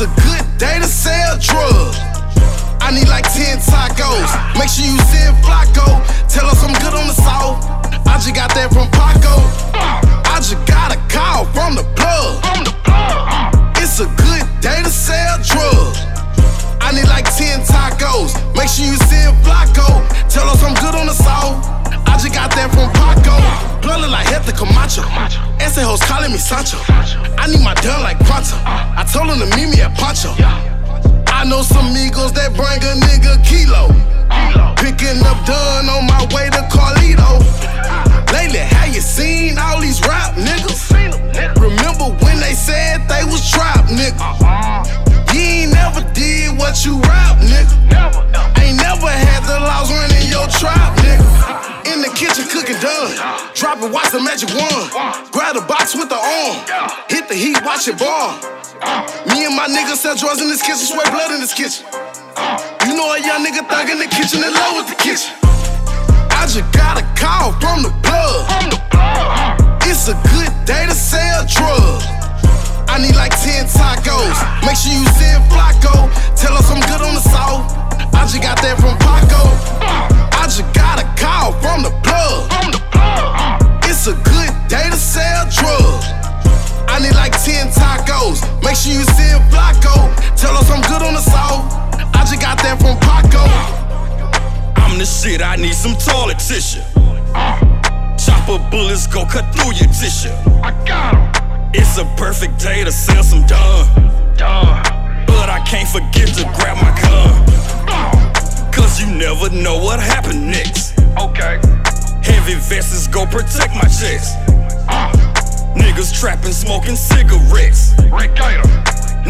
It's a good day to sell drugs. I need like 10 tacos. Make sure you send Flacco. Tell us I'm good on the south. I just got that from Paco. I just got a call from the plug. It's a good day to sell drugs. I need like 10 tacos. Make sure you send Flacco. Tell us I'm good on the south. I just got that from Paco. Blood like Hector Camacho. Ese hoes calling me Sancho. I need told him to meet me at Pancho. I know some amigos that bring a nigga kilo. Picking up done on my way to Carlito. Lately, have you seen all these rap niggas? Remember when they said they was trap niggas? You ain't never did what you rap, nigga. Ain't never had the laws running your trap, nigga. In the kitchen cooking done. Drop it, watch the magic one. Grab the box with the arm. Hit the heat, watch it bar. Me and my niggas sell drugs in this kitchen, sweat blood in this kitchen. You know a young nigga thug in the kitchen in love with the kitchen. I just got a call from the plug. It's a good day to sell drugs. I need like 10 tacos. Make sure you send Flacco. Tell us I'm good on the south. I just got that from Paco. I just got a call from the plug. It's a good day to sell drugs. I need like 10 tacos. Make sure you see send Flacco. Tell us I'm good on the south. I just got that from Paco. I'm the shit, I need some toilet tissue. Chopper bullets go cut through your tissue. I got got 'em. It's a perfect day to sell some done. But I can't forget to grab my gun. Cause you never know what happened next. Okay. Heavy vests go protect my chest. Niggas trapping, smoking cigarettes.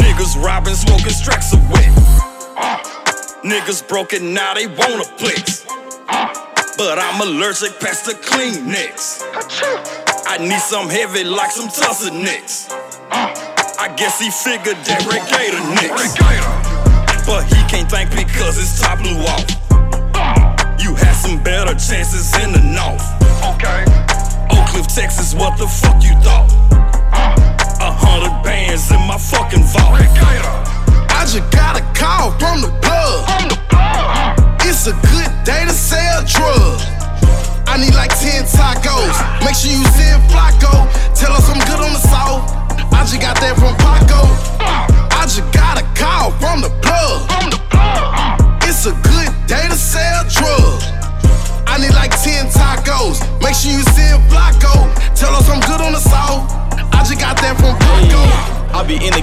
Niggas robbing, smoking stacks of wet. Niggas broken, now they want a flex. But I'm allergic past the Kleenex. I need some heavy like some Tussionex. I guess he figured that Red Gator next. But he can't thank because his top blew off. You had some better chances in the north. Okay. Oak Cliff, Texas, what the fuck you thought? A hundred bands in my fucking vault. I just got a call from the plug. It's a good day to sell drugs. I need like 10 tacos. Make sure you send Flacco. Tell us I'm good on the south. I just got that from Paco. I just got a call from the plug.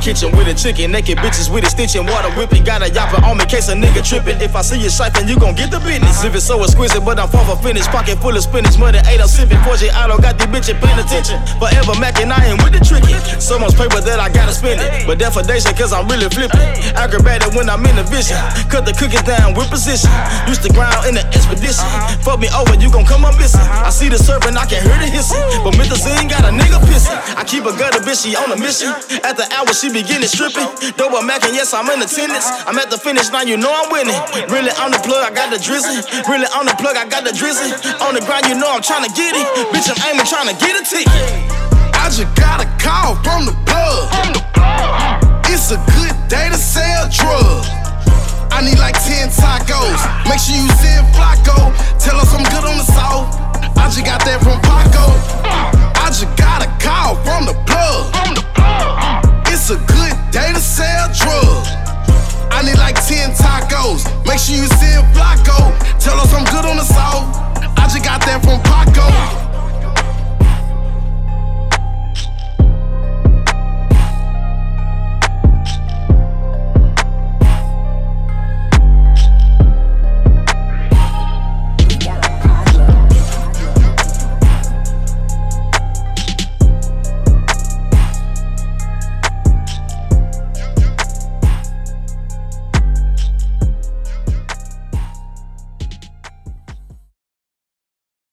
Kitchen with a chicken, naked bitches with a stitching, water whipping. Got a yapper on me, case a nigga tripping. If I see you siphon, you gon' get the business. If it's so exquisite, but I'm far from finished. Pocket full of spinach, money eight, I'm sipping. Fortune, I don't got these bitches paying attention. Forever macking, I ain't with the tricky. So much paper that I gotta spend it. But defadation, cause I'm really flipping. Acrobatic when I'm in the vision. Cut the cookies down with precision. Used to ground in the expedition. Fuck me over, you gon' come up missing. I see the serpent, I can hear the hissing. But Mythazine got a nigga pissing. I keep a gutter bitch, she on a mission. At the hour, she beginning stripping. Double macking, yes, I'm in attendance. I'm at the finish, line, you know I'm winning. Really on the plug, I got the drizzling. Really on the plug, I got the drizzling. On the ground, you know I'm trying to get it. Bitch, I'm aiming, trying to get a ticket. I just got a call goes. Make sure you see a block go. Tell us I'm good on the south. I just got that from Paco.